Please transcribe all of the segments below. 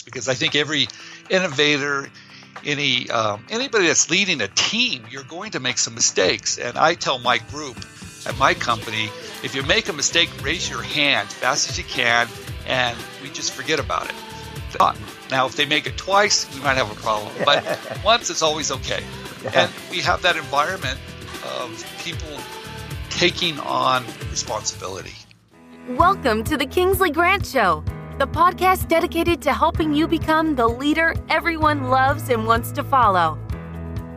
mistakes because I think every innovator, any um, anybody that's leading a team, you're going to make some mistakes. And I tell my group at my company, if you make a mistake, raise your hand fast as you can, and we just forget about it. Now, if they make it twice, we might have a problem, but once it's always okay. Yeah. And we have that environment of people taking on responsibility. Welcome to the Kingsley Grant Show, the podcast dedicated to helping you become the leader everyone loves and wants to follow.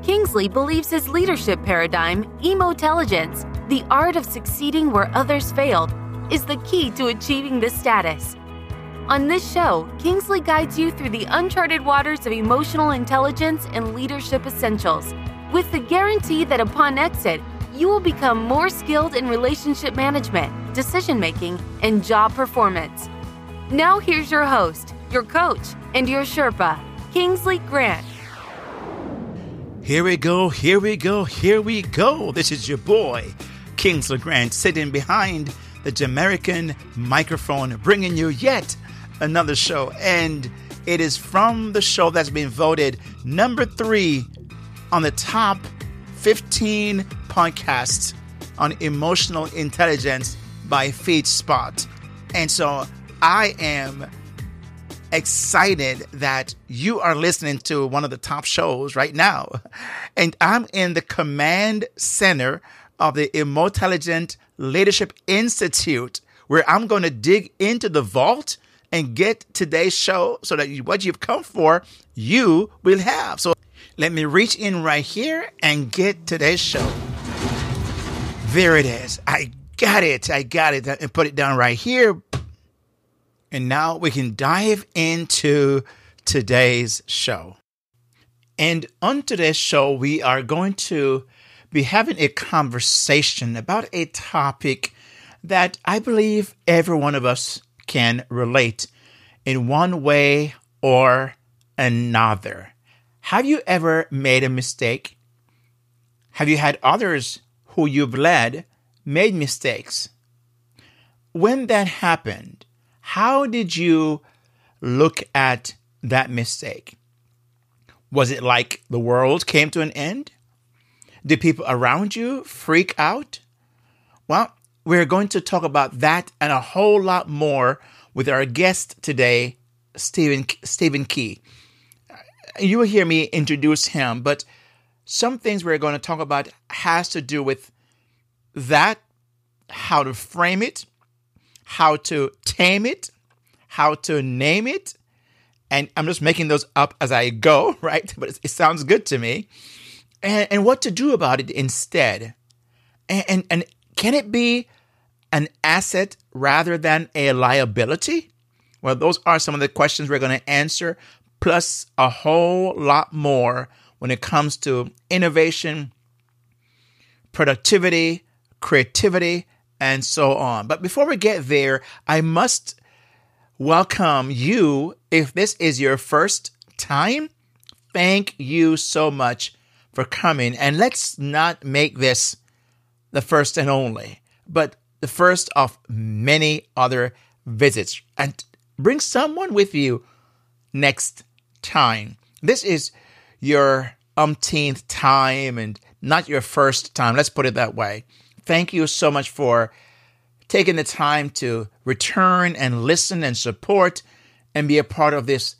Kingsley believes his leadership paradigm, emotelligence, the art of succeeding where others failed, is the key to achieving this status. On this show, Kingsley guides you through the uncharted waters of emotional intelligence and leadership essentials, with the guarantee that upon exit, you will become more skilled in relationship management decision making, and job performance. Now, here's your host, your coach, and your Sherpa, Kingsley Grant. Here we go, here we go, here we go. This is your boy, Kingsley Grant, sitting behind the Jamaican microphone, bringing you yet another show. And it is from the show that's been voted number three on the top 15 podcasts on emotional intelligence by FeedSpot. And so I am excited that you are listening to one of the top shows right now. And I'm in the command center of the Emotelligent Leadership Institute, where I'm going to dig into the vault and get today's show so that what you've come for, you will have. So let me reach in right here and get today's show. There it is. I got it. I got it. And put it down right here. And now we can dive into today's show. And on today's show, we are going to be having a conversation about a topic that I believe every one of us can relate in one way or another. Have you ever made a mistake? Have you had others who you've led made mistakes. When that happened, how did you look at that mistake? Was it like the world came to an end? Did people around you freak out? Well, we're going to talk about that and a whole lot more with our guest today, Stephen Stephen Key. You will hear me introduce him, but some things we're going to talk about has to do with that, how to frame it, how to tame it, how to name it. And I'm just making those up as I go, right? But it, sounds good to me. And, and, what to do about it instead. And, and, and can it be an asset rather than a liability? Well, those are some of the questions we're going to answer, plus a whole lot more when it comes to innovation, productivity, creativity, and so on. But before we get there, I must welcome you. If this is your first time, thank you so much for coming. And let's not make this the first and only, but the first of many other visits. And bring someone with you next time. This is your umpteenth time and not your first time. Let's put it that way thank you so much for taking the time to return and listen and support and be a part of this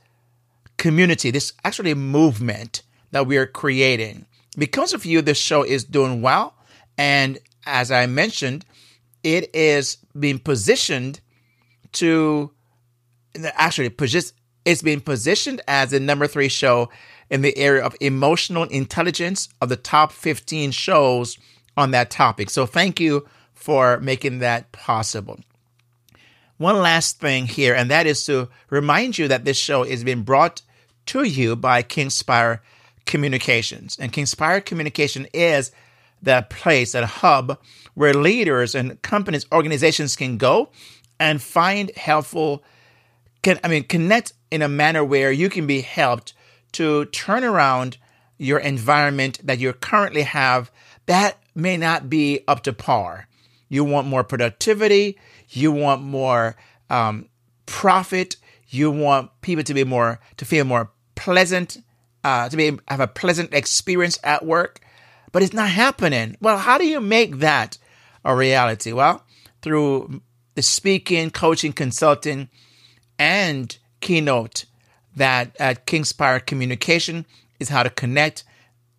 community, this actually movement that we are creating. Because of you, this show is doing well. And as I mentioned, it is being positioned to actually position it's being positioned as the number three show in the area of emotional intelligence of the top 15 shows on that topic. So thank you for making that possible. One last thing here, and that is to remind you that this show is being brought to you by Kingspire Communications. And Kingspire Communication is that place, that hub where leaders and companies, organizations can go and find helpful, can, I mean, connect in a manner where you can be helped to turn around your environment that you currently have that may not be up to par. You want more productivity, you want more um, profit, you want people to be more to feel more pleasant, uh, to be have a pleasant experience at work, but it's not happening. Well, how do you make that a reality? Well, through the speaking, coaching, consulting, and keynote that at Kingspire Communication is how to connect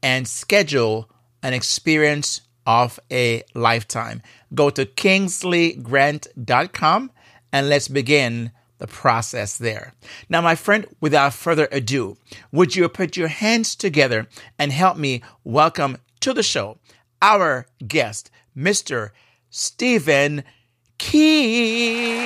and schedule an experience of a lifetime. Go to kingsleygrant.com and let's begin the process there. Now, my friend, without further ado, would you put your hands together and help me welcome to the show our guest, Mr. Stephen Key.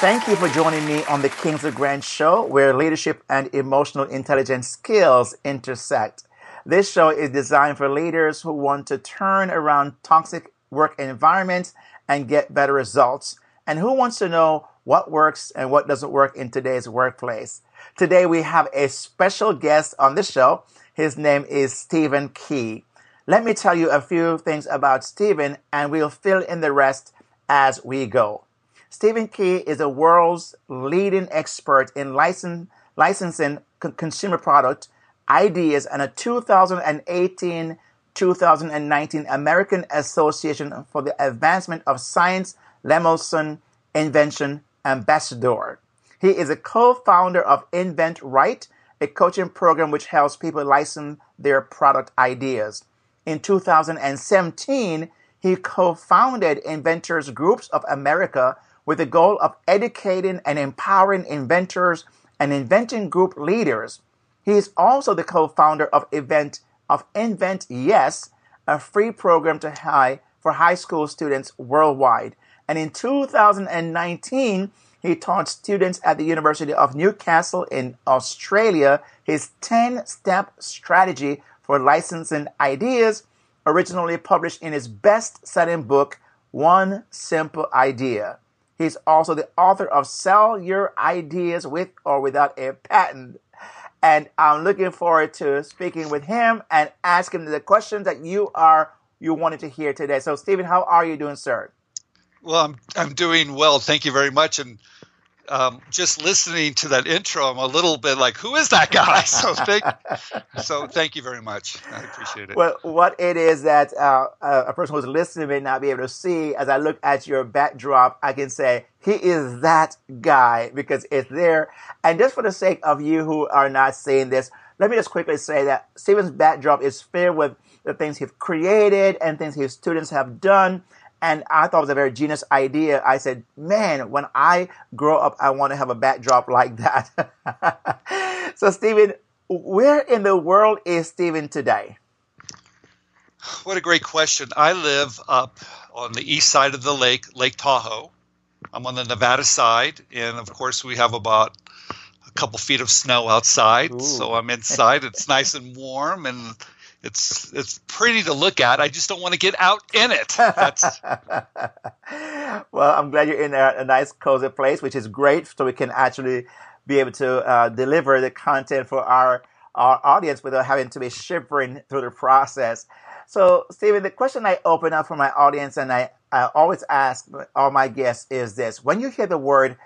Thank you for joining me on the Kingsley Grant Show, where leadership and emotional intelligence skills intersect. This show is designed for leaders who want to turn around toxic work environments and get better results, and who wants to know what works and what doesn't work in today's workplace. Today we have a special guest on the show. His name is Stephen Key. Let me tell you a few things about Stephen, and we'll fill in the rest as we go. Stephen Key is the world's leading expert in license, licensing consumer product ideas and a 2018 2019 American Association for the Advancement of Science Lemelson Invention Ambassador. He is a co-founder of InventRight, a coaching program which helps people license their product ideas. In 2017, he co-founded Inventors Groups of America with the goal of educating and empowering inventors and inventing group leaders he is also the co-founder of Event of Invent Yes, a free program to high for high school students worldwide. And in 2019, he taught students at the University of Newcastle in Australia his 10 step strategy for licensing ideas, originally published in his best selling book, One Simple Idea. He's also the author of Sell Your Ideas with or Without a Patent and I'm looking forward to speaking with him and asking the questions that you are you wanted to hear today. So, Stephen, how are you doing, sir? Well, I'm I'm doing well. Thank you very much. And um, just listening to that intro, I'm a little bit like, who is that guy? So thank, so thank you very much. I appreciate it. Well, what it is that uh, a person who's listening may not be able to see, as I look at your backdrop, I can say he is that guy because it's there. And just for the sake of you who are not seeing this, let me just quickly say that Stephen's backdrop is filled with the things he's created and things his students have done and I thought it was a very genius idea. I said, man, when I grow up, I want to have a backdrop like that. so, Stephen, where in the world is Stephen today? What a great question. I live up on the east side of the lake, Lake Tahoe. I'm on the Nevada side, and of course, we have about a couple feet of snow outside. Ooh. So I'm inside. It's nice and warm, and it's it's pretty to look at. I just don't want to get out in it. well, I'm glad you're in a, a, nice cozy place, which is great, so we can actually be able to uh, deliver the content for our our audience without having to be shivering through the process. So, Stephen, the question I open up for my audience, and I, I always ask all my guests, is this: When you hear the word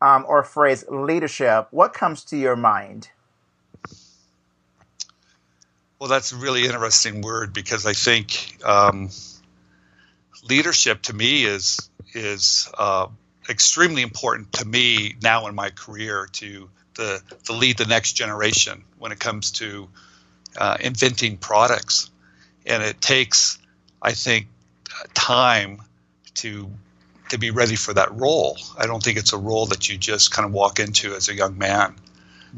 um, or phrase leadership, what comes to your mind? Well, that's a really interesting word because I think um, leadership to me is is uh, extremely important to me now in my career to the to lead the next generation when it comes to uh, inventing products, and it takes, I think, time to to be ready for that role. I don't think it's a role that you just kind of walk into as a young man.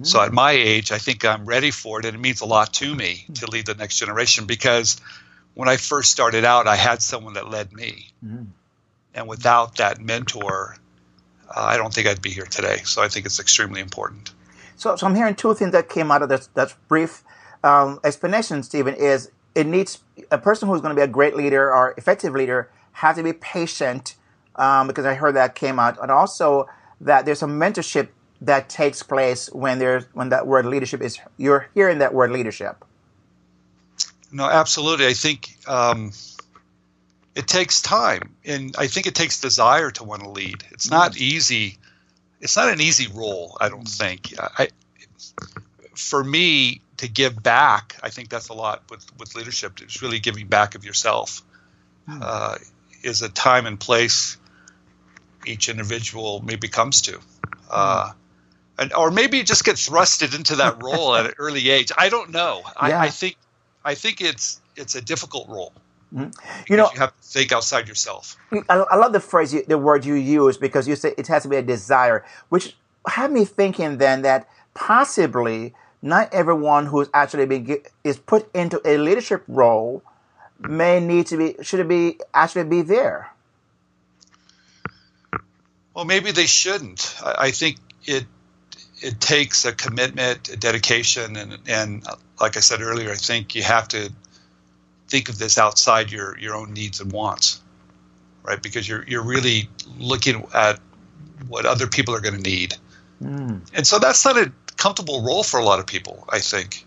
So at my age, I think I'm ready for it, and it means a lot to me to lead the next generation because when I first started out, I had someone that led me, mm-hmm. and without that mentor, uh, I don't think I'd be here today. So I think it's extremely important. So, so I'm hearing two things that came out of this that brief um, explanation, Stephen. Is it needs a person who's going to be a great leader or effective leader has to be patient um, because I heard that came out, and also that there's some mentorship that takes place when there's when that word leadership is you're hearing that word leadership no absolutely i think um, it takes time and i think it takes desire to want to lead it's not mm-hmm. easy it's not an easy role. I don't think. I, for me to give back, I think that's a lot with with leadership. It's really giving back of yourself. Hmm. Uh, is a time and place each individual maybe comes to. Uh, and, or maybe it just get thrusted into that role at an early age. I don't know. Yeah. I, I, think I think it's it's a difficult role. Mm-hmm. You know, you have to think outside yourself. I, I love the phrase, the word you use, because you say it has to be a desire, which had me thinking then that possibly not everyone who's actually been is put into a leadership role may need to be should be actually be there. Well, maybe they shouldn't. I, I think it it takes a commitment, a dedication, and and like I said earlier, I think you have to think of this outside your your own needs and wants, right? Because you're you're really looking at what other people are going to need, mm. and so that's not a comfortable role for a lot of people. I think.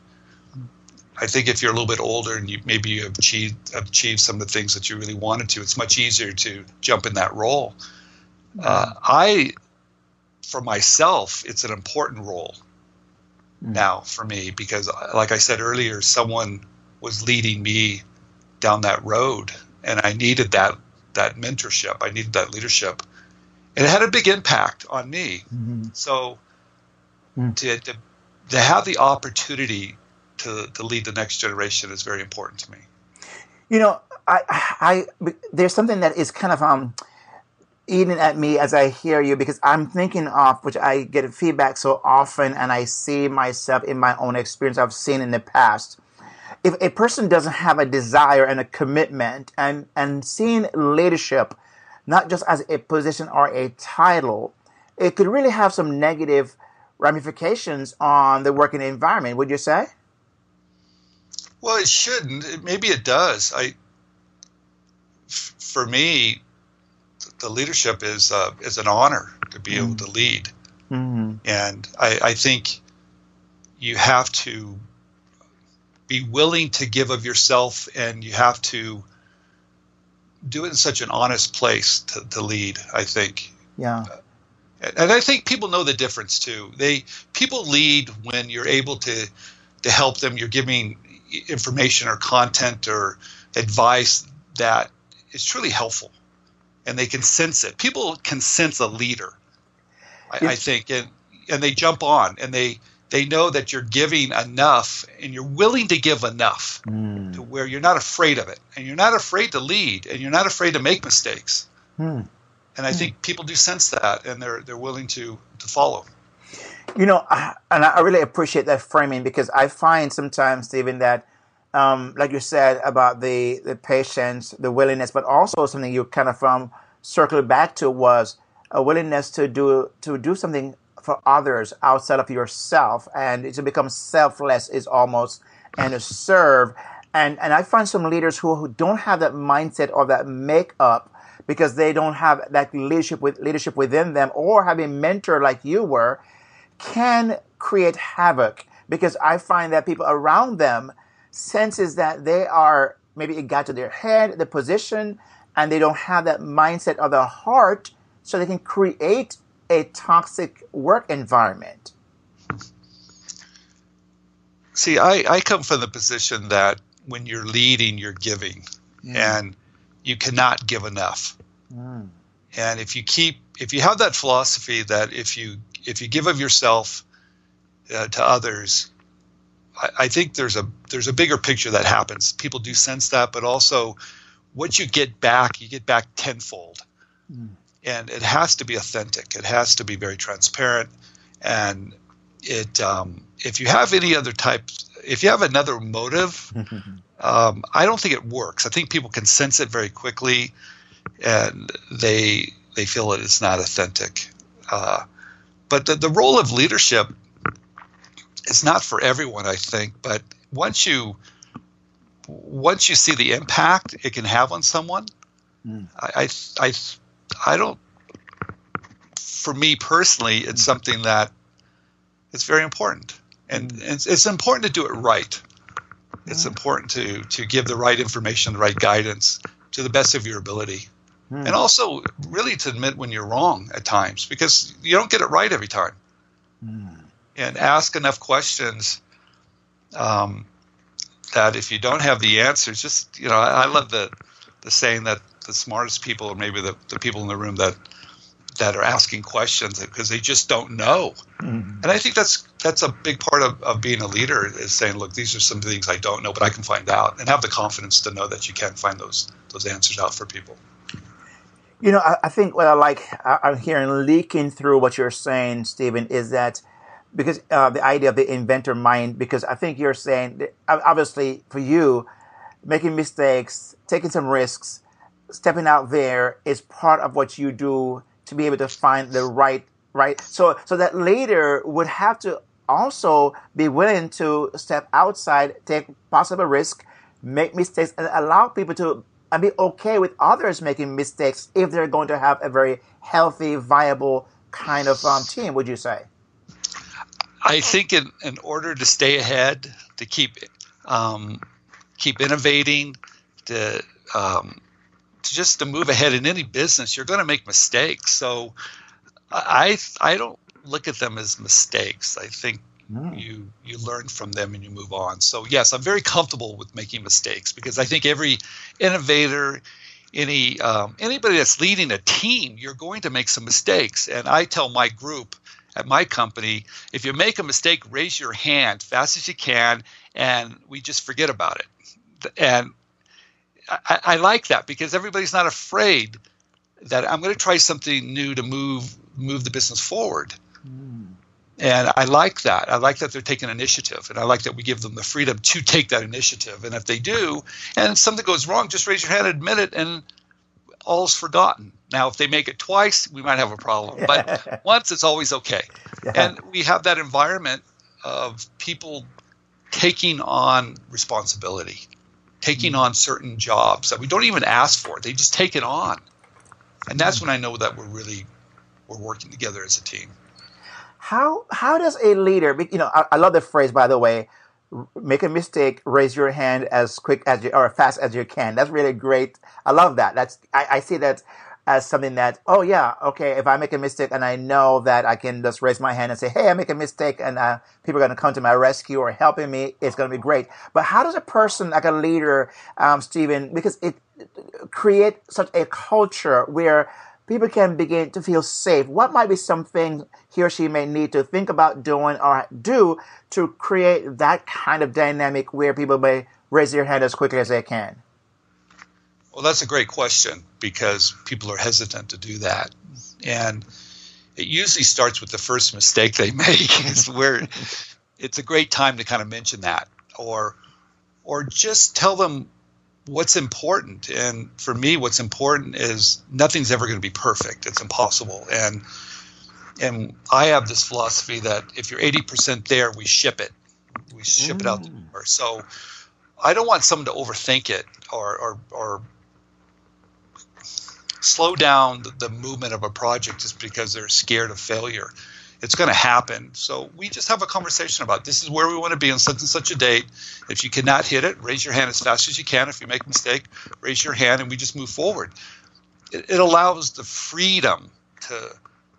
I think if you're a little bit older and you maybe you have achieved achieved some of the things that you really wanted to, it's much easier to jump in that role. Mm. Uh, I, for myself, it's an important role mm. now for me because, like I said earlier, someone was leading me down that road, and I needed that that mentorship. I needed that leadership, and it had a big impact on me. Mm-hmm. So mm. to, to, to have the opportunity to to lead the next generation is very important to me. You know, I, I there's something that is kind of um eating at me as I hear you because I'm thinking of which I get feedback so often and I see myself in my own experience I've seen in the past if a person doesn't have a desire and a commitment and, and seeing leadership not just as a position or a title, it could really have some negative ramifications on the working environment, would you say? Well, it shouldn't. Maybe it does. I, for me, the leadership is uh, is an honor to be mm-hmm. able to lead, mm-hmm. and I, I think you have to be willing to give of yourself and you have to do it in such an honest place to, to lead i think. Yeah. And i think people know the difference too. They people lead when you're able to to help them. You're giving information or content or advice that is truly helpful and they can sense it people can sense a leader i, I think and and they jump on and they they know that you're giving enough and you're willing to give enough mm. to where you're not afraid of it and you're not afraid to lead and you're not afraid to make mistakes. Mm. And I mm. think people do sense that and they're they're willing to to follow. You know, and I really appreciate that framing because I find sometimes, Stephen, that um, like you said about the the patience, the willingness, but also something you kind of from um, circled back to was a willingness to do to do something for others outside of yourself and to become selfless is almost and to serve. And and I find some leaders who, who don't have that mindset or that makeup because they don't have that leadership with leadership within them or have a mentor like you were can create havoc. Because I find that people around them senses that they are maybe it got to their head the position and they don't have that mindset of the heart so they can create a toxic work environment? See, I, I come from the position that when you're leading, you're giving, mm. and you cannot give enough. Mm. And if you keep, if you have that philosophy that if you if you give of yourself uh, to others, I, I, think there's a there's a bigger picture that happens. People do sense that, but also what you get back, you get back tenfold. Mm and it has to be authentic. It has to be very transparent, and it um, if you have any other type, if you have another motive, um, I don't think it works. I think people can sense it very quickly, and they they feel that it is not authentic. Uh, but the, the role of leadership is not for everyone, I think. But once you once you see the impact it can have on someone, mm. I, I, I I don't. For me personally, it's something that it's very important, and mm. it's, it's important to do it right. It's important to to give the right information, the right guidance to the best of your ability. and also really to admit when you're wrong at times because you don't get it right every time. And ask enough questions um, that if you don't have the answers, just you know, I, I love the the saying that the smartest people, or maybe the, the people in the room that that are asking questions because they just don't know. And I think that's that's a big part of, of being a leader is saying, look, these are some things I don't know, but I can find out, and have the confidence to know that you can find those those answers out for people. You know, I, I think what I like, I, I'm hearing leaking through what you're saying, Stephen, is that because uh, the idea of the inventor mind, because I think you're saying, that, obviously, for you, making mistakes, taking some risks, stepping out there is part of what you do to be able to find the right, right. So, so that later would have to also be willing to step outside, take possible risk, make mistakes, and allow people to and be okay with others making mistakes if they're going to have a very healthy, viable kind of um, team. Would you say? I think in, in order to stay ahead, to keep um, keep innovating, to um, to just to move ahead in any business, you're going to make mistakes. So I I don't look at them as mistakes. I think you you learn from them and you move on. So yes, I'm very comfortable with making mistakes because I think every innovator, any um, anybody that's leading a team, you're going to make some mistakes. And I tell my group at my company, if you make a mistake, raise your hand fast as you can, and we just forget about it. And I, I like that because everybody's not afraid that I'm going to try something new to move move the business forward. Hmm. And I like that. I like that they're taking initiative, and I like that we give them the freedom to take that initiative. And if they do, and something goes wrong, just raise your hand, admit it, and all's forgotten. Now, if they make it twice, we might have a problem, but once it's always okay. Yeah. And we have that environment of people taking on responsibility, taking mm. on certain jobs that we don't even ask for. They just take it on, and that's mm. when I know that we're really we're working together as a team. How how does a leader? You know, I, I love the phrase by the way. Make a mistake, raise your hand as quick as you or fast as you can. That's really great. I love that. That's I, I see that as something that oh yeah okay if I make a mistake and I know that I can just raise my hand and say hey I make a mistake and uh, people are going to come to my rescue or helping me it's going to be great. But how does a person like a leader, um, Stephen, because it create such a culture where people can begin to feel safe. What might be something he or she may need to think about doing or do to create that kind of dynamic where people may raise their hand as quickly as they can? Well, that's a great question because people are hesitant to do that. And it usually starts with the first mistake they make where it's a great time to kind of mention that or or just tell them what's important. And for me what's important is nothing's ever going to be perfect. It's impossible. And and I have this philosophy that if you're 80% there, we ship it. We ship it out the mm. door. So I don't want someone to overthink it or or, or slow down the, the movement of a project just because they're scared of failure. It's going to happen. So we just have a conversation about this is where we want to be on such and such a date. If you cannot hit it, raise your hand as fast as you can. If you make a mistake, raise your hand and we just move forward. It, it allows the freedom to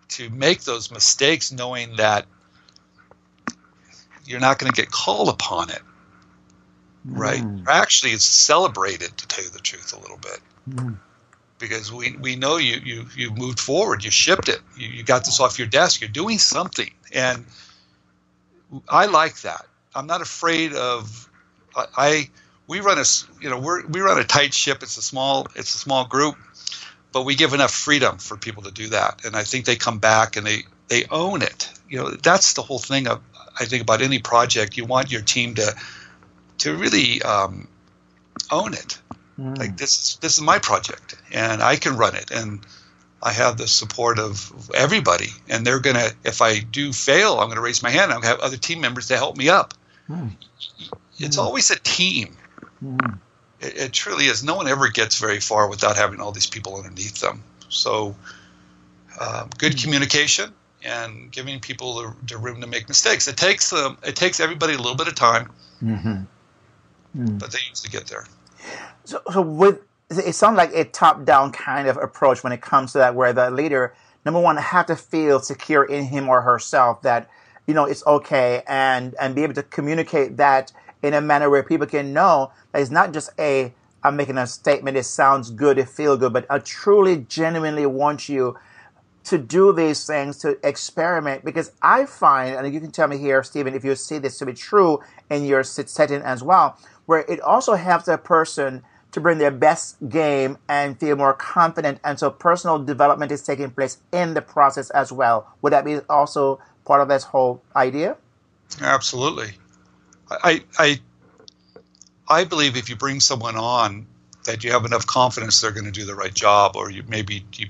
to make those mistakes knowing that you're not going to get called upon it. Right. Mm. Actually, it's celebrated to tell you the truth a little bit mm. Because we, we know you, you you moved forward, you shipped it, you, you got this off your desk, you're doing something, and I like that. I'm not afraid of I, I we run a you know we're we run a tight ship. It's a small it's a small group, but we give enough freedom for people to do that, and I think they come back and they they own it. You know that's the whole thing of I think about any project. You want your team to to really um, own it Mm. like this is this is my project and i can run it and i have the support of everybody and they're gonna if i do fail i'm gonna raise my hand i'm gonna have other team members to help me up. Hmm. It's hmm. always a team. Hmm. It, it truly is. No one ever gets very far without having all these people underneath them. So um, good communication and giving people the, the room to make mistakes. It takes them it takes everybody a little bit of time. Mm-hmm. But they usually get there So, so with it sounds like a top-down kind of approach when it comes to that, where the leader, number one, have to feel secure in him or herself that you know it's okay, and and be able to communicate that in a manner where people can know that it's not just a I'm making a statement. It sounds good. It feels good, but I truly, genuinely want you to do these things to experiment because I find, and you can tell me here, Stephen, if you see this to be true in your setting as well, where it also helps a person to bring their best game and feel more confident. And so personal development is taking place in the process as well. Would that be also part of this whole idea? Absolutely. I, I, I believe if you bring someone on that you have enough confidence they're going to do the right job, or you maybe you,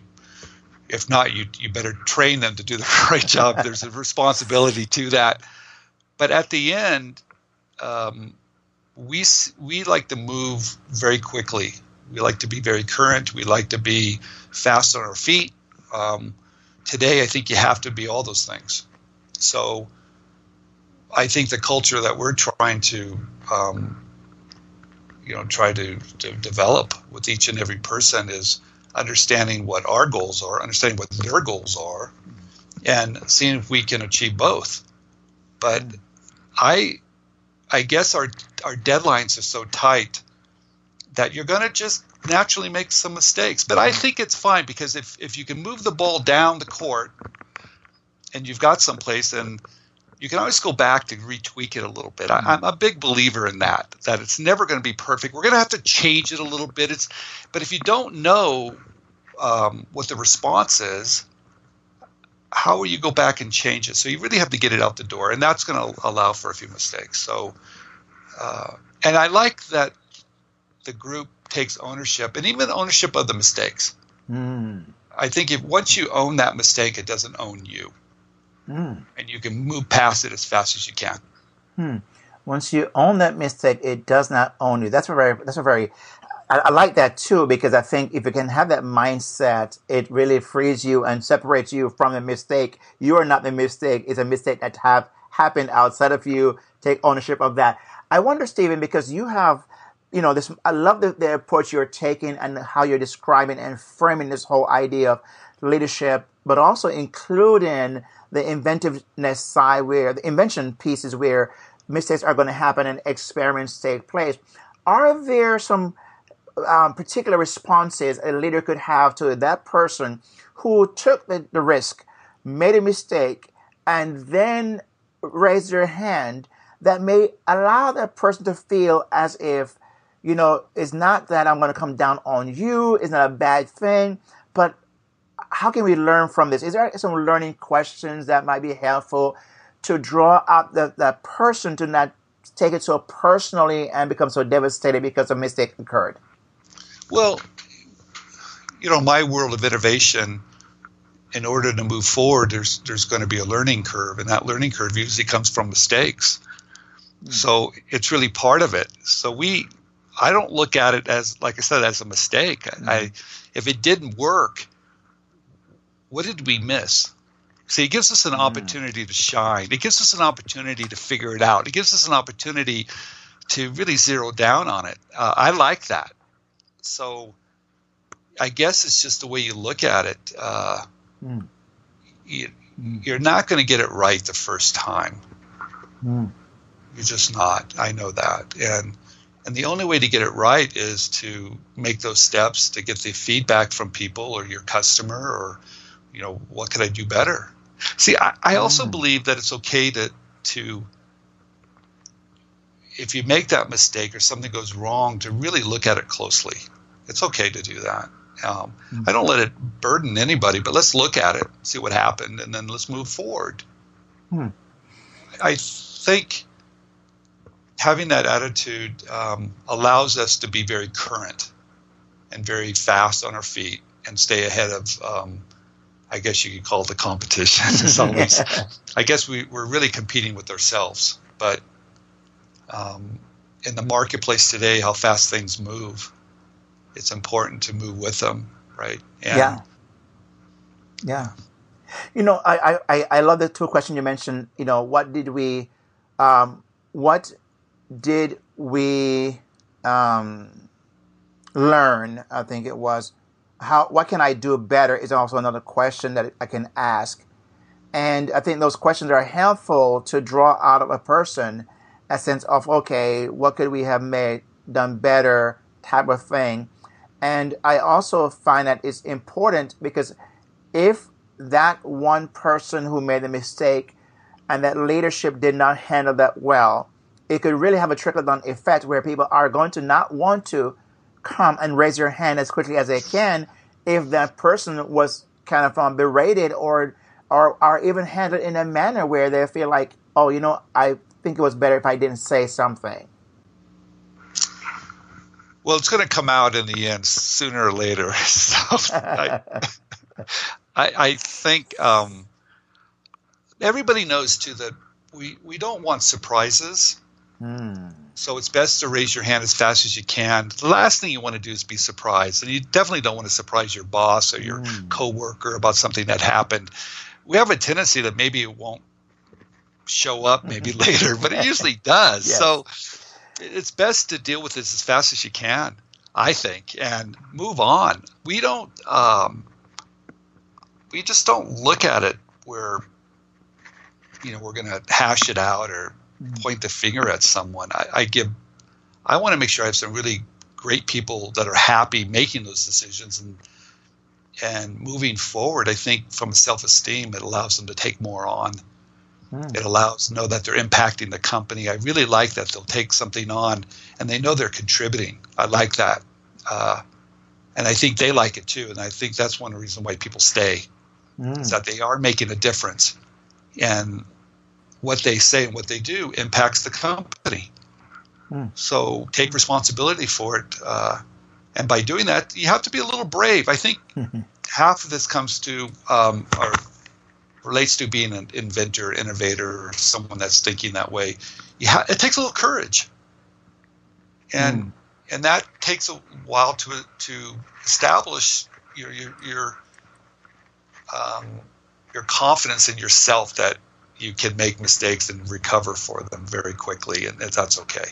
if not, you you better train them to do the right job. There's a responsibility to that. But at the end, um, we we like to move very quickly. We like to be very current. We like to be fast on our feet. Um, today, I think you have to be all those things. So, I think the culture that we're trying to, um, you know, try to, to develop with each and every person is understanding what our goals are, understanding what their goals are, and seeing if we can achieve both. But I I guess our our deadlines are so tight that you're going to just naturally make some mistakes. But I think it's fine because if if you can move the ball down the court and you've got someplace and you can always go back to retweak it a little bit. I, am a big believer in that. That it's never going to be perfect. We're going to have to change it a little bit. It's, but if you don't know um, what the response is, how will you go back and change it? So you really have to get it out the door, and that's going to allow for a few mistakes. So, uh, and I like that the group takes ownership, and even ownership of the mistakes. Mm. I think if once you own that mistake, it doesn't own you, mm. and you can move past it as fast as you can. Hmm. Once you own that mistake, it does not own you. That's a very that's a very I, I, like that too because I think if you can have that mindset, it really frees you and separates you from the mistake. You are not the mistake; it's a mistake that have happened outside of you. Take ownership of that. I wonder, Stephen, because you have, you know, this. I love the, the approach you're taking and how you're describing and framing this whole idea of leadership, but also including the inventiveness side where the invention pieces where mistakes are going to happen and experiments take place. Are there some um, particular responses a leader could have to that person who took the, the risk, made a mistake, and then raised their hand that may allow that person to feel as if, you know, it's not that I'm going to come down on you, it's not a bad thing, but how can we learn from this? Is there some learning questions that might be helpful to draw out the, the person to not take it so personally and become so devastated because a mistake occurred? Well, you know, my world of innovation, in order to move forward, there's there's going to be a learning curve, and that learning curve usually comes from mistakes. Mm. So it's really part of it. So we, I don't look at it as, like I said, as a mistake. Mm. I, if it didn't work, what did we miss? See, it gives us an mm. opportunity to shine. It gives us an opportunity to figure it out. It gives us an opportunity to really zero down on it. Uh, I like that so I guess it's just the way you look at it. Uh, mm. you, are not going to get it right the first time. Mm. You're just not. I know that, and and the only way to get it right is to make those steps to get the feedback from people or your customer or you know what could I do better. See, I, I also mm. believe that it's okay to to if you make that mistake or something goes wrong, to really look at it closely. It's okay to do that. Um, mm-hmm. I don't let it burden anybody, but let's look at it, see what happened, and then let's move forward. Hmm. I think having that attitude um, allows us to be very current and very fast on our feet and stay ahead of, um, I guess you could call it the competition. I guess we, we're really competing with ourselves, but um, in the marketplace today, how fast things move, it's important to move with them, right? And yeah. Yeah. You know, I, I, I love the two questions you mentioned. You know, what did we, um, what did we, um, learn. I think it was how what can I do better is also another question that I can ask. And I think those questions are helpful to draw out of a person a sense of okay, what could we have made done better type of thing. And I also find that it's important because if that one person who made the mistake and that leadership did not handle that well, it could really have a trickle down effect where people are going to not want to come and raise your hand as quickly as they can if that person was kind of um, berated or or are even handled in a manner where they feel like, oh, you know, I think it was better if I didn't say something. Well, it's going to come out in the end sooner or later. So I, I, I, think um, everybody knows too that we we don't want surprises. Hmm. So it's best to raise your hand as fast as you can. The last thing you want to do is be surprised, and you definitely don't want to surprise your boss or your mm. coworker about something that happened. We have a tendency that maybe it won't show up maybe later, but it usually does. Yes. So it's best to deal with this as fast as you can, I think, and move on. We don't, um, we just don't look at it where, you know, we're going to hash it out or point the finger at someone. I, I give, I want to make sure I have some really great people that are happy making those decisions and and moving forward. I think from self-esteem, it allows them to take more on. Mm. It allows know that they're impacting the company. I really like that they'll take something on and they know they're contributing. I like that, uh, and I think they like it too. And I think that's one reason why people stay mm. is that they are making a difference, and what they say and what they do impacts the company. Mm. So take responsibility for it. Uh, and by doing that, you have to be a little brave. I think half of this comes to um, or relates to being an inventor, innovator, or someone that's thinking that way. Ha- it takes a little courage, and mm. and that takes a while to to establish your your your, um, your confidence in yourself that you can make mistakes and recover for them very quickly, and that's okay.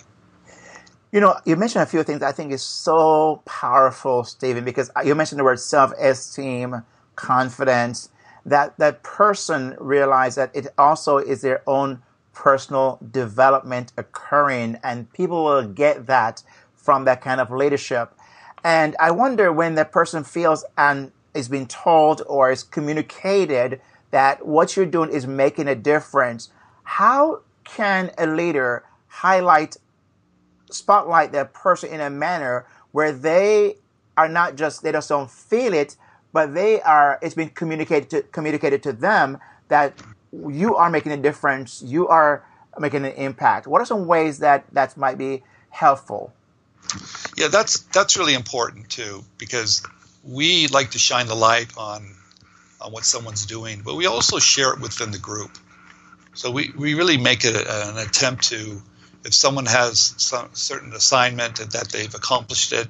You know, you mentioned a few things I think is so powerful, Stephen, because you mentioned the word self-esteem, confidence. That that person realize that it also is their own personal development occurring, and people will get that from that kind of leadership. And I wonder when that person feels and is being told or is communicated that what you're doing is making a difference, how can a leader highlight, spotlight that person in a manner where they are not just, they just don't feel it, but they are, it's been communicated to, communicated to them that you are making a difference, you are making an impact. What are some ways that that might be helpful? Yeah, that's that's really important too because we like to shine the light on on what someone's doing, but we also share it within the group. So we, we really make it an attempt to, if someone has some certain assignment that they've accomplished it,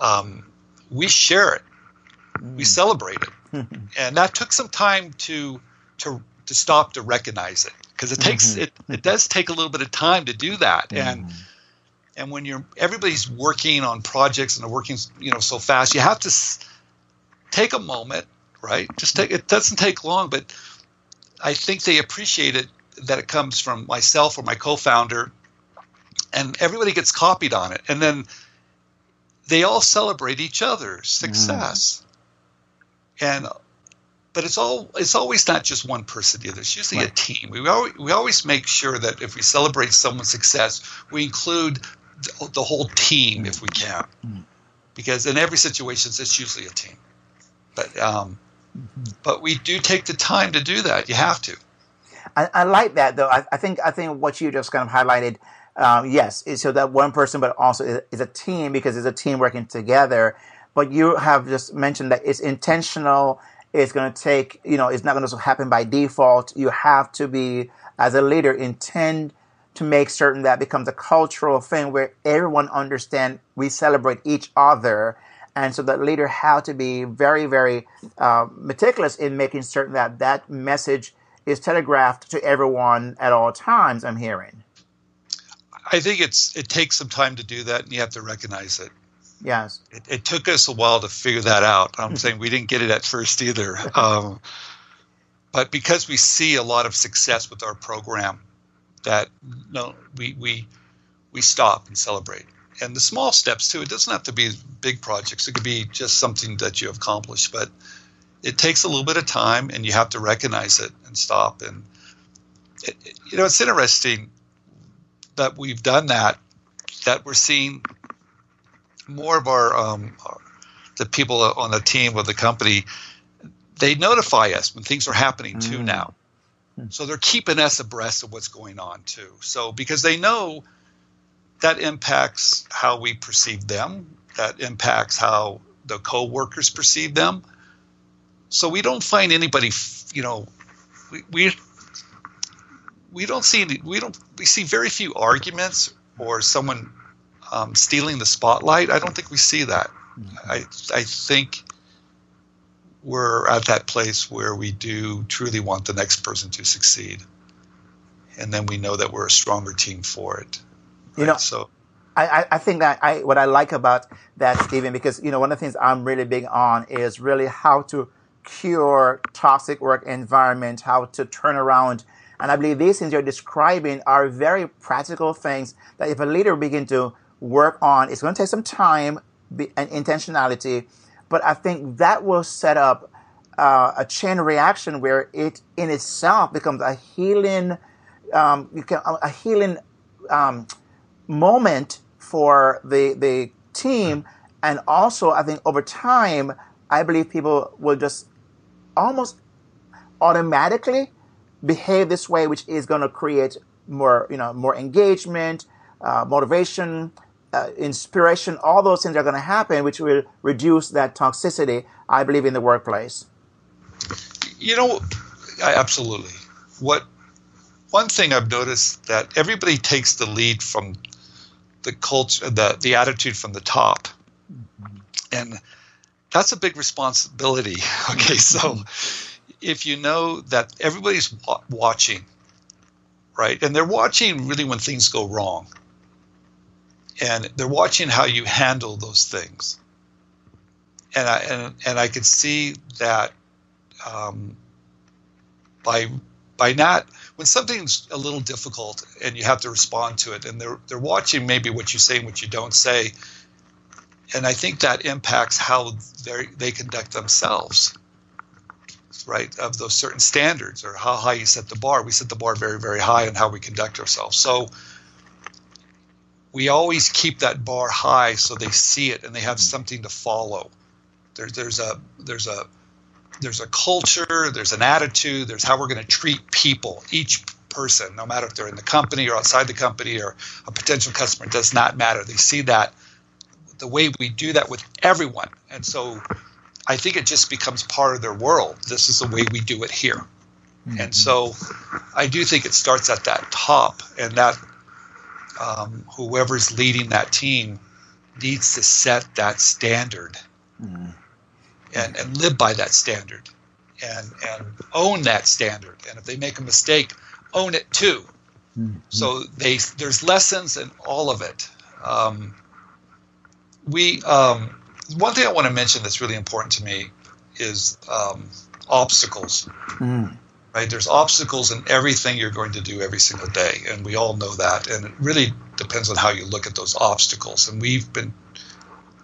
um, we share it, mm. we celebrate it, and that took some time to to to stop to recognize it because it takes mm-hmm. it it does take a little bit of time to do that mm. and and when you're everybody's working on projects and they're working you know so fast you have to s- take a moment right? Just take it doesn't take long, but I think they appreciate it that it comes from myself or my co-founder, and everybody gets copied on it, and then they all celebrate each other's success. And but it's all it's always not just one person either. It's usually right. a team. We always, we always make sure that if we celebrate someone's success, we include the, the whole team if we can, mm. because in every situation it's usually a team. But um, but we do take the time to do that. You have to. I, I like that though. I, I, think I think what you just kind of highlighted, um, yes, is so that one person, but also is, is a team because it's a team working together. But you have just mentioned that it's intentional. It's going to take, you know, it's not going to happen by default. You have to be, as a leader, intend to make certain that becomes a cultural thing where everyone understand we celebrate each other and so the leader had to be very, very uh, meticulous in making certain that that message is telegraphed to everyone at all times. I'm hearing. I think it's it takes some time to do that, and you have to recognize it. Yes. It, it, took us a while to figure that out. I'm saying we didn't get it at first either. Um, but because we see a lot of success with our program, that no, we we we stop and celebrate. And the small steps too. It doesn't have to be big projects. It could be just something that you have accomplished. But it takes a little bit of time, and you have to recognize it and stop. And it, it, you know, it's interesting that we've done that. That we're seeing more of our um, the people on the team of the company they notify us when things are happening mm. too now so they're keeping us abreast of what's going on too. So because they know that impacts how we perceive them that impacts how the co-workers perceive them. So we don't find anybody you know we, we we don't see any, we don't we see very few arguments or someone um, stealing the spotlight. I don't think we see that. Mm-hmm. I I think we're at that place where we do truly want the next person to succeed, and then we know that we're a stronger team for it. Right? You know, so. I, I think that I what I like about that, Stephen, because you know one of the things I'm really big on is really how to cure toxic work environment, how to turn around and I believe these things you're describing are very practical things that if a leader begin to work on. It's going to take some time and intentionality, but I think that will set up uh, a chain reaction where it in itself becomes a healing, um, you can, a healing um, moment for the the team, and also I think over time, I believe people will just almost automatically behave this way, which is going to create more, you know, more engagement, uh, motivation, uh, inspiration, all those things are going to happen, which will reduce that toxicity, I believe, in the workplace. You know, absolutely. What one thing I've noticed that everybody takes the lead from the culture, the the attitude from the top, and that's a big responsibility. Okay, so if you know that everybody's watching, right, and they're watching really when things go wrong and they're watching how you handle those things. And I and, and I could see that um, by by not when something's a little difficult and you have to respond to it, and they're they're watching maybe what you say and what you don't say, and I think that impacts how they they conduct themselves, right? Of those certain standards or how high you set the bar. We set the bar very very high on how we conduct ourselves. So we always keep that bar high so they see it and they have something to follow. There's there's a there's a there's a culture, there's an attitude, there's how we're going to treat people, each person, no matter if they're in the company or outside the company or a potential customer, it does not matter. They see that the way we do that with everyone. And so I think it just becomes part of their world. This is the way we do it here. Mm-hmm. And so I do think it starts at that top and that um, whoever's leading that team needs to set that standard mm. and, and live by that standard and, and own that standard. And if they make a mistake, own it too. Mm-hmm. So they there's lessons in all of it. Um, we um, one thing I want to mention that's really important to me is um, obstacles. Mm right? There's obstacles in everything you're going to do every single day, and we all know that. And it really depends on how you look at those obstacles. And we've been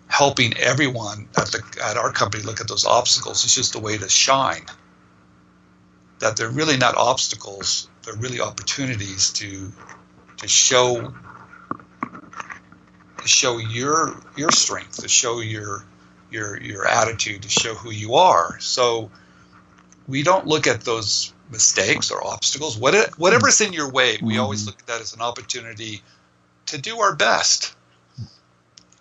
helping everyone at the at our company look at those obstacles. It's just a way to shine. That they're really not obstacles; they're really opportunities to to show to show your your strength, to show your your your attitude, to show who you are. So we don't look at those mistakes or obstacles, whatever's in your way, we always mm-hmm. look at that as an opportunity to do our best.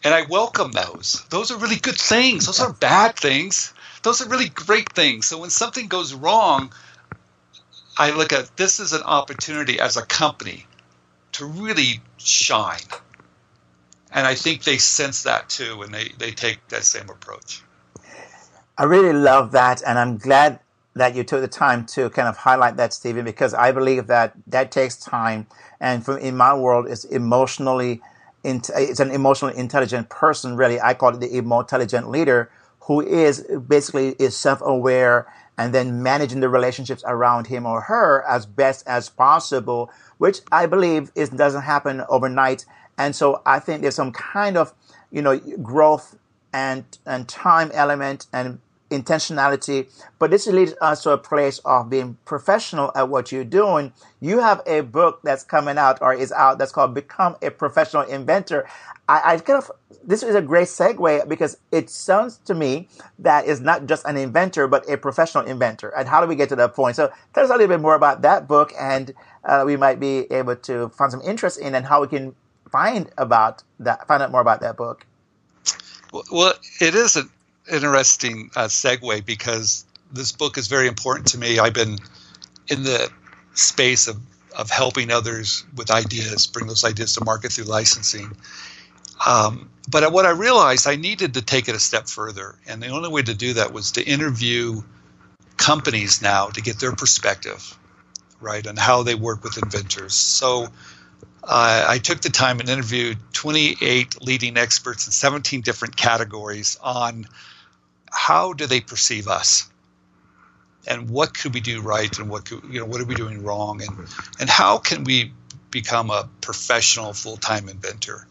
And I welcome those. Those are really good things. Those aren't bad things. Those are really great things. So when something goes wrong, I look at this as an opportunity as a company to really shine. And I think they sense that too, and they, they take that same approach. I really love that, and I'm glad that you took the time to kind of highlight that, Stephen, because I believe that that takes time. And from in my world, it's emotionally it's an emotionally intelligent person. Really, I call it the intelligent leader who is basically is self-aware and then managing the relationships around him or her as best as possible, which I believe is doesn't happen overnight. And so I think there's some kind of you know growth and and time element and intentionality, but this leads us to a place of being professional at what you're doing. You have a book that's coming out or is out that's called Become a Professional Inventor. I, I kind of, this is a great segue because it sounds to me that is not just an inventor, but a professional inventor. And how do we get to that point? So tell us a little bit more about that book and uh, we might be able to find some interest in and how we can find about that, find out more about that book. Well, it is an interesting uh, segue because this book is very important to me. I've been in the space of, of helping others with ideas, bring those ideas to market through licensing. Um, but what I realized, I needed to take it a step further. And the only way to do that was to interview companies now to get their perspective, right, on how they work with inventors. So uh, I took the time and interviewed 28 leading experts in 17 different categories on how do they perceive us? And what could we do right and what could, you know what are we doing wrong? And and how can we become a professional full-time inventor?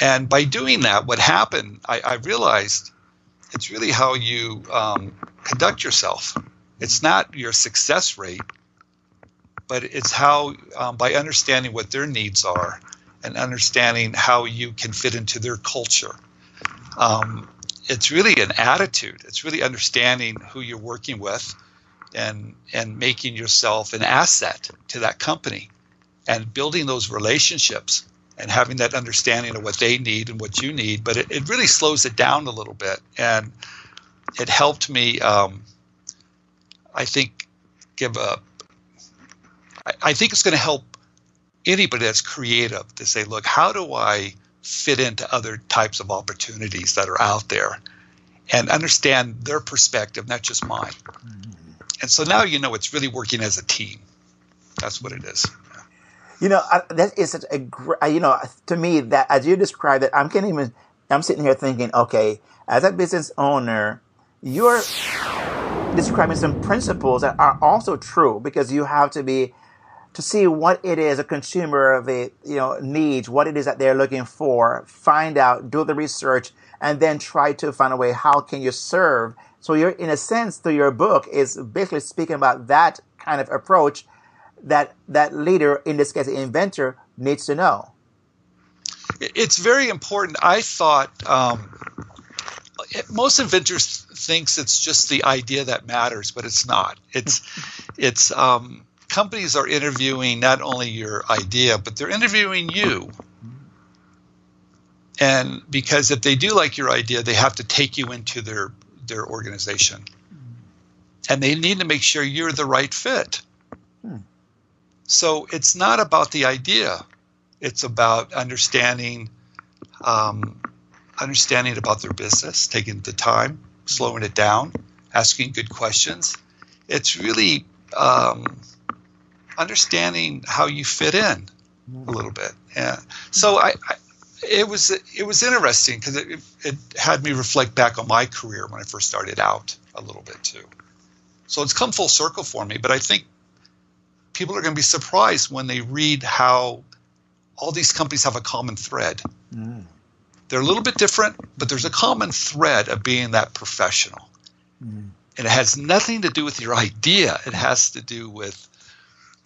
And by doing that what happened i, I realized it's really how you um, conduct yourself. It's not your success rate but it's how um, by understanding what their needs are and understanding how you can fit into their culture. Um, it's really an attitude. It's really understanding who you're working with and and making yourself an asset to that company and building those relationships and having that understanding of what they need and what you need. But it, it really slows it down a little bit. And it helped me, um, I think, give a, I, I think it's going to help anybody that's creative to say, look, how do I fit into other types of opportunities that are out there and understand their perspective, not just mine. And so now you know it's really working as a team. That's what it is. You know, that is such a, you know, to me, that as you describe it, I'm getting even, I'm sitting here thinking, okay, as a business owner, you're describing some principles that are also true because you have to be to see what it is a consumer of you know needs, what it is that they're looking for, find out, do the research, and then try to find a way how can you serve. So you're in a sense through your book is basically speaking about that kind of approach that that leader, in this case, the inventor, needs to know. It's very important. I thought um, most inventors thinks it's just the idea that matters, but it's not. It's it's um, companies are interviewing not only your idea, but they're interviewing you. And because if they do like your idea, they have to take you into their their organization. And they need to make sure you're the right fit. Hmm. So it's not about the idea. It's about understanding um, understanding about their business, taking the time, slowing it down, asking good questions. It's really um, understanding how you fit in a little bit. Yeah. So I, I it was it was interesting because it, it had me reflect back on my career when I first started out a little bit too. So it's come full circle for me, but I think people are going to be surprised when they read how all these companies have a common thread. Mm. They're a little bit different, but there's a common thread of being that professional. Mm. And it has nothing to do with your idea. It has to do with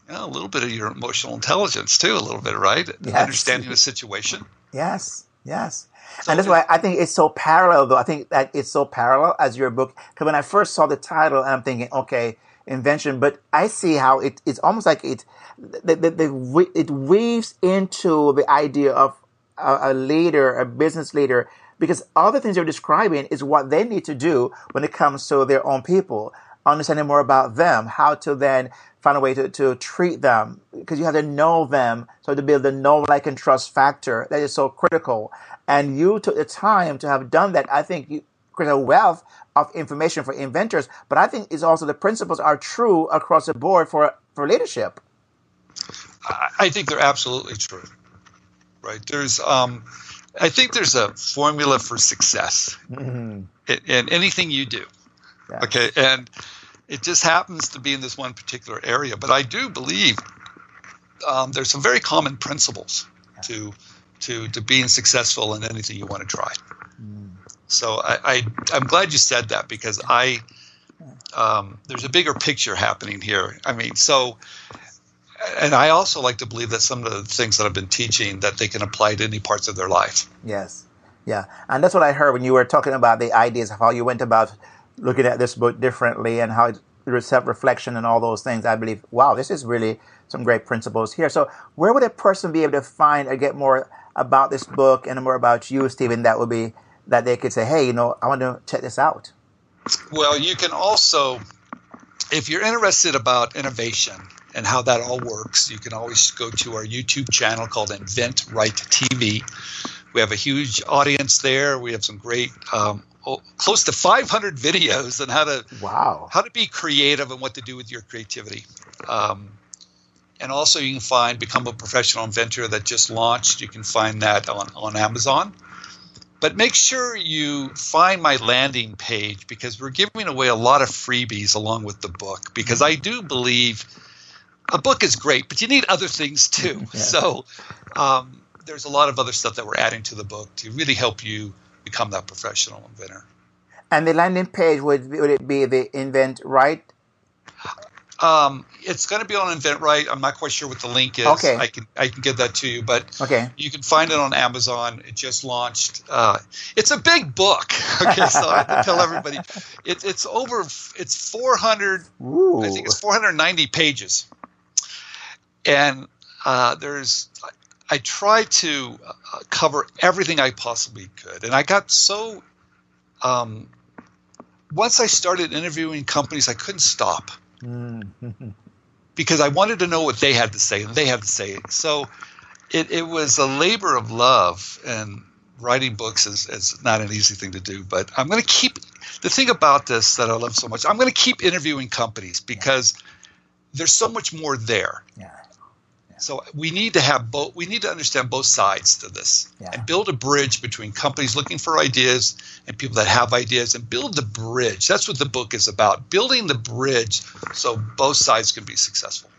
yeah, a little bit of your emotional intelligence too, a little bit, right? Yes. Understanding the situation. Yes, yes. So and that's why I think it's so parallel, though. I think that it's so parallel as your book. Because when I first saw the title, I'm thinking, okay, invention, but I see how it, it's almost like it, the, the, the, it weaves into the idea of a, a leader, a business leader, because all the things you're describing is what they need to do when it comes to their own people understanding more about them, how to then find a way to, to treat them because you have to know them. So to build the know, like, and trust factor that is so critical. And you took the time to have done that. I think you create a wealth of information for inventors, but I think it's also the principles are true across the board for, for leadership. I think they're absolutely true. right? There's, um, I think there's a formula for success Mhm. in, in anything you do. Yeah. Okay, and it just happens to be in this one particular area. But I do believe um, there's some very common principles to to to being successful in anything you want to try. So I, I I'm glad you said that because I um, there's a bigger picture happening here. I mean, so and I also like to believe that some of the things that I've been teaching that they can apply to any parts of their life. Yes. Yeah. And that's what I heard when you were talking about the ideas of how you went about looking at this book differently and how it self reflection and all those things. I believe, wow, this is really some great principles here. So, where would a person be able to find or get more about this book and more about you, Stephen? That would be that they could say, hey, you know, I want to check this out. Well, you can also, if you're interested about innovation and how that all works, you can always go to our YouTube channel called InventRight TV. We have a huge audience there. We have some great, um, oh, close to 500 videos on how to Wow. how to be creative and what to do with your creativity. Um, and also, you can find Become a Professional Inventor that just launched. You can find that on, on Amazon. But make sure you find my landing page because we're giving away a lot of freebies along with the book. Because I do believe a book is great, but you need other things too. Yeah. So um, there's a lot of other stuff that we're adding to the book to really help you become that professional inventor. And the landing page would would it be the InventRight? Um, it's going to be on InventRight. I'm not quite sure what the link is. Okay. I can I can get that to you, but Okay. you can find it on Amazon. It just launched. Uh, it's a big book. Okay, so I have to tell everybody, it's it's over. It's 400. Ooh. I think it's 490 pages, and uh, there's. I tried to uh, cover everything I possibly could, and I got so. Um, once I started interviewing companies, I couldn't stop Mm. because I wanted to know what they had to say, and they had to say. It. So it, it was a labor of love, and writing books is, is not an easy thing to do. But I'm going to keep the thing about this that I love so much. I'm going to keep interviewing companies because there's so much more there. yeah. So we need to have both. We need to understand both sides to this Yeah. and build a bridge between companies looking for ideas and people that have ideas, and build the bridge. That's what the book is about: building the bridge so both sides can be successful.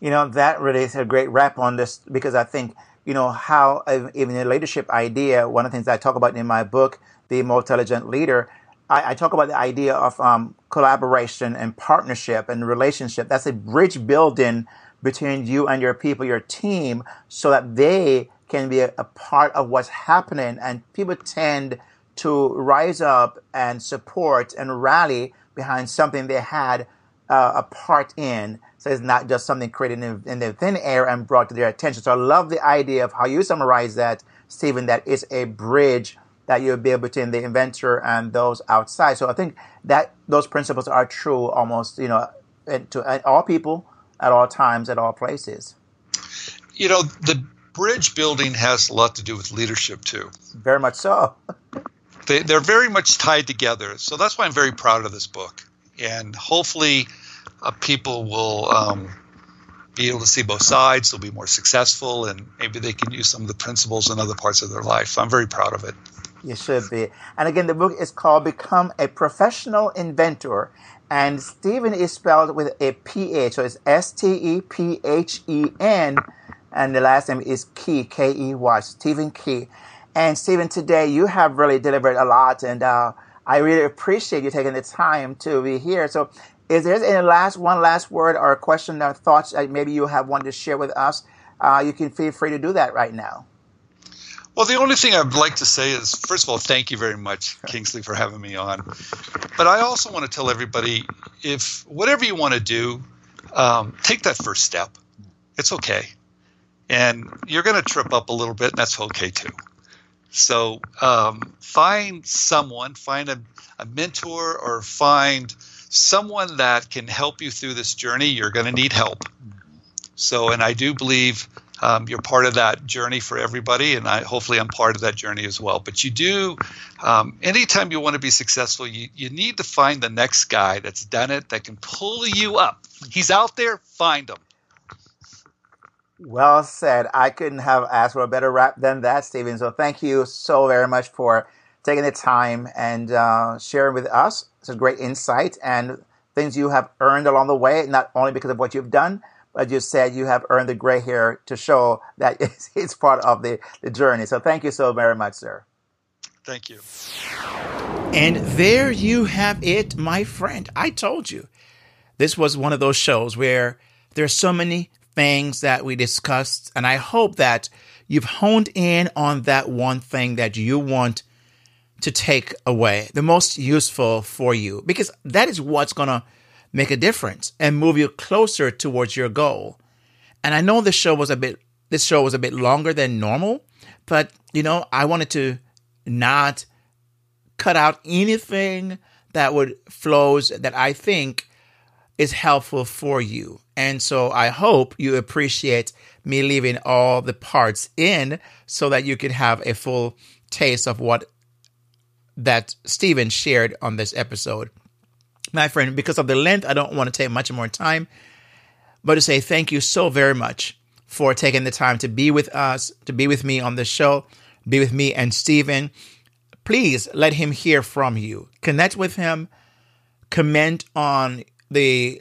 You know, that really is a great wrap on this because I think, you know, how even a leadership idea, one of the things I talk about in my book, The More Intelligent Leader, I, I talk about the idea of um, collaboration and partnership and relationship. That's a bridge building between you and your people, your team, so that they can be a, a part of what's happening. And people tend to rise up and support and rally behind something they had uh, a part in. So it's not just something created in, in the thin air and brought to their attention. So I love the idea of how you summarize that, Stephen, that is a bridge that you'll be between the inventor and those outside. So I think that those principles are true almost, you know, to all people at all times, at all places. You know, the bridge building has a lot to do with leadership too. Very much so. They, they're very much tied together. So that's why I'm very proud of this book. And hopefully, uh, people will um, be able to see both sides. They'll be more successful, and maybe they can use some of the principles in other parts of their life. I'm very proud of it. You should be. And again, the book is called Become a Professional Inventor. And Stephen is spelled with a P-H. So it's S-T-E-P-H-E-N. And the last name is Key, K-E-Y, Stephen Key. And Stephen, today you have really delivered a lot. And uh, I really appreciate you taking the time to be here. So is there any last, one last word or a question or thoughts that maybe you have wanted to share with us? Uh, you can feel free to do that right now. Well, the only thing I'd like to say is, first of all, thank you very much, Kingsley, for having me on. But I also want to tell everybody if whatever you want to do, um, take that first step. It's okay. And you're going to trip up a little bit, and that's okay too. So um, find someone, find a, a mentor, or find someone that can help you through this journey. You're going to need help. So, and I do believe um, you're part of that journey for everybody, and I hopefully I'm part of that journey as well. But you do, um, anytime you want to be successful, you, you need to find the next guy that's done it that can pull you up. He's out there, find him. Well said. I couldn't have asked for a better wrap than that, Stephen. So thank you so very much for taking the time and uh, sharing with us. It's a great insight and things you have earned along the way, not only because of what you've done, but you said you have earned the gray hair to show that it's, it's part of the, the journey. So thank you so very much, sir. Thank you. And there you have it, my friend. I told you. This was one of those shows where there's so many things that we discussed, and I hope that you've honed in on that one thing that you want to take away, the most useful for you, because that is what's going to make a difference and move you closer towards your goal. And I know this show was a bit this show was a bit longer than normal, but you know, I wanted to not cut out anything that would flows that I think is helpful for you. And so I hope you appreciate me leaving all the parts in so that you can have a full taste of what that Stephen shared on this episode. My friend, because of the length, I don't want to take much more time, but to say thank you so very much for taking the time to be with us, to be with me on the show, be with me and Stephen. Please let him hear from you. Connect with him, comment on the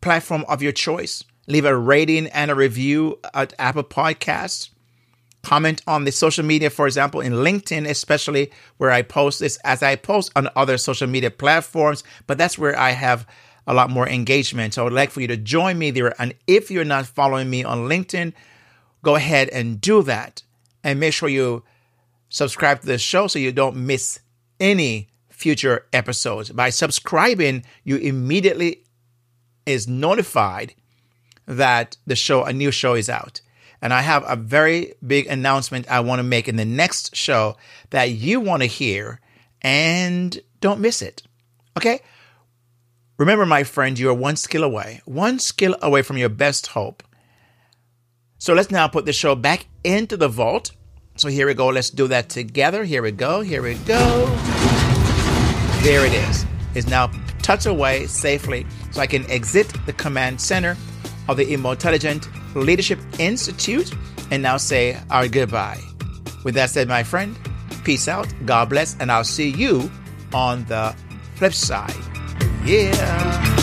platform of your choice. Leave a rating and a review at Apple Podcasts. Comment on the social media, for example, in LinkedIn, especially where I post this as I post on other social media platforms, but that's where I have a lot more engagement. So I would like for you to join me there. And if you're not following me on LinkedIn, go ahead and do that. And make sure you subscribe to the show so you don't miss any future episodes. By subscribing, you immediately is notified that the show, a new show is out. And I have a very big announcement I want to make in the next show that you want to hear and don't miss it. Okay? Remember, my friend, you are one skill away, one skill away from your best hope. So let's now put the show back into the vault. So here we go. Let's do that together. Here we go. Here we go. There it is. It's now tucked away safely so I can exit the command center of the Intelligent Leadership Institute and now say our goodbye. With that said, my friend, peace out, God bless, and I'll see you on the flip side. Yeah.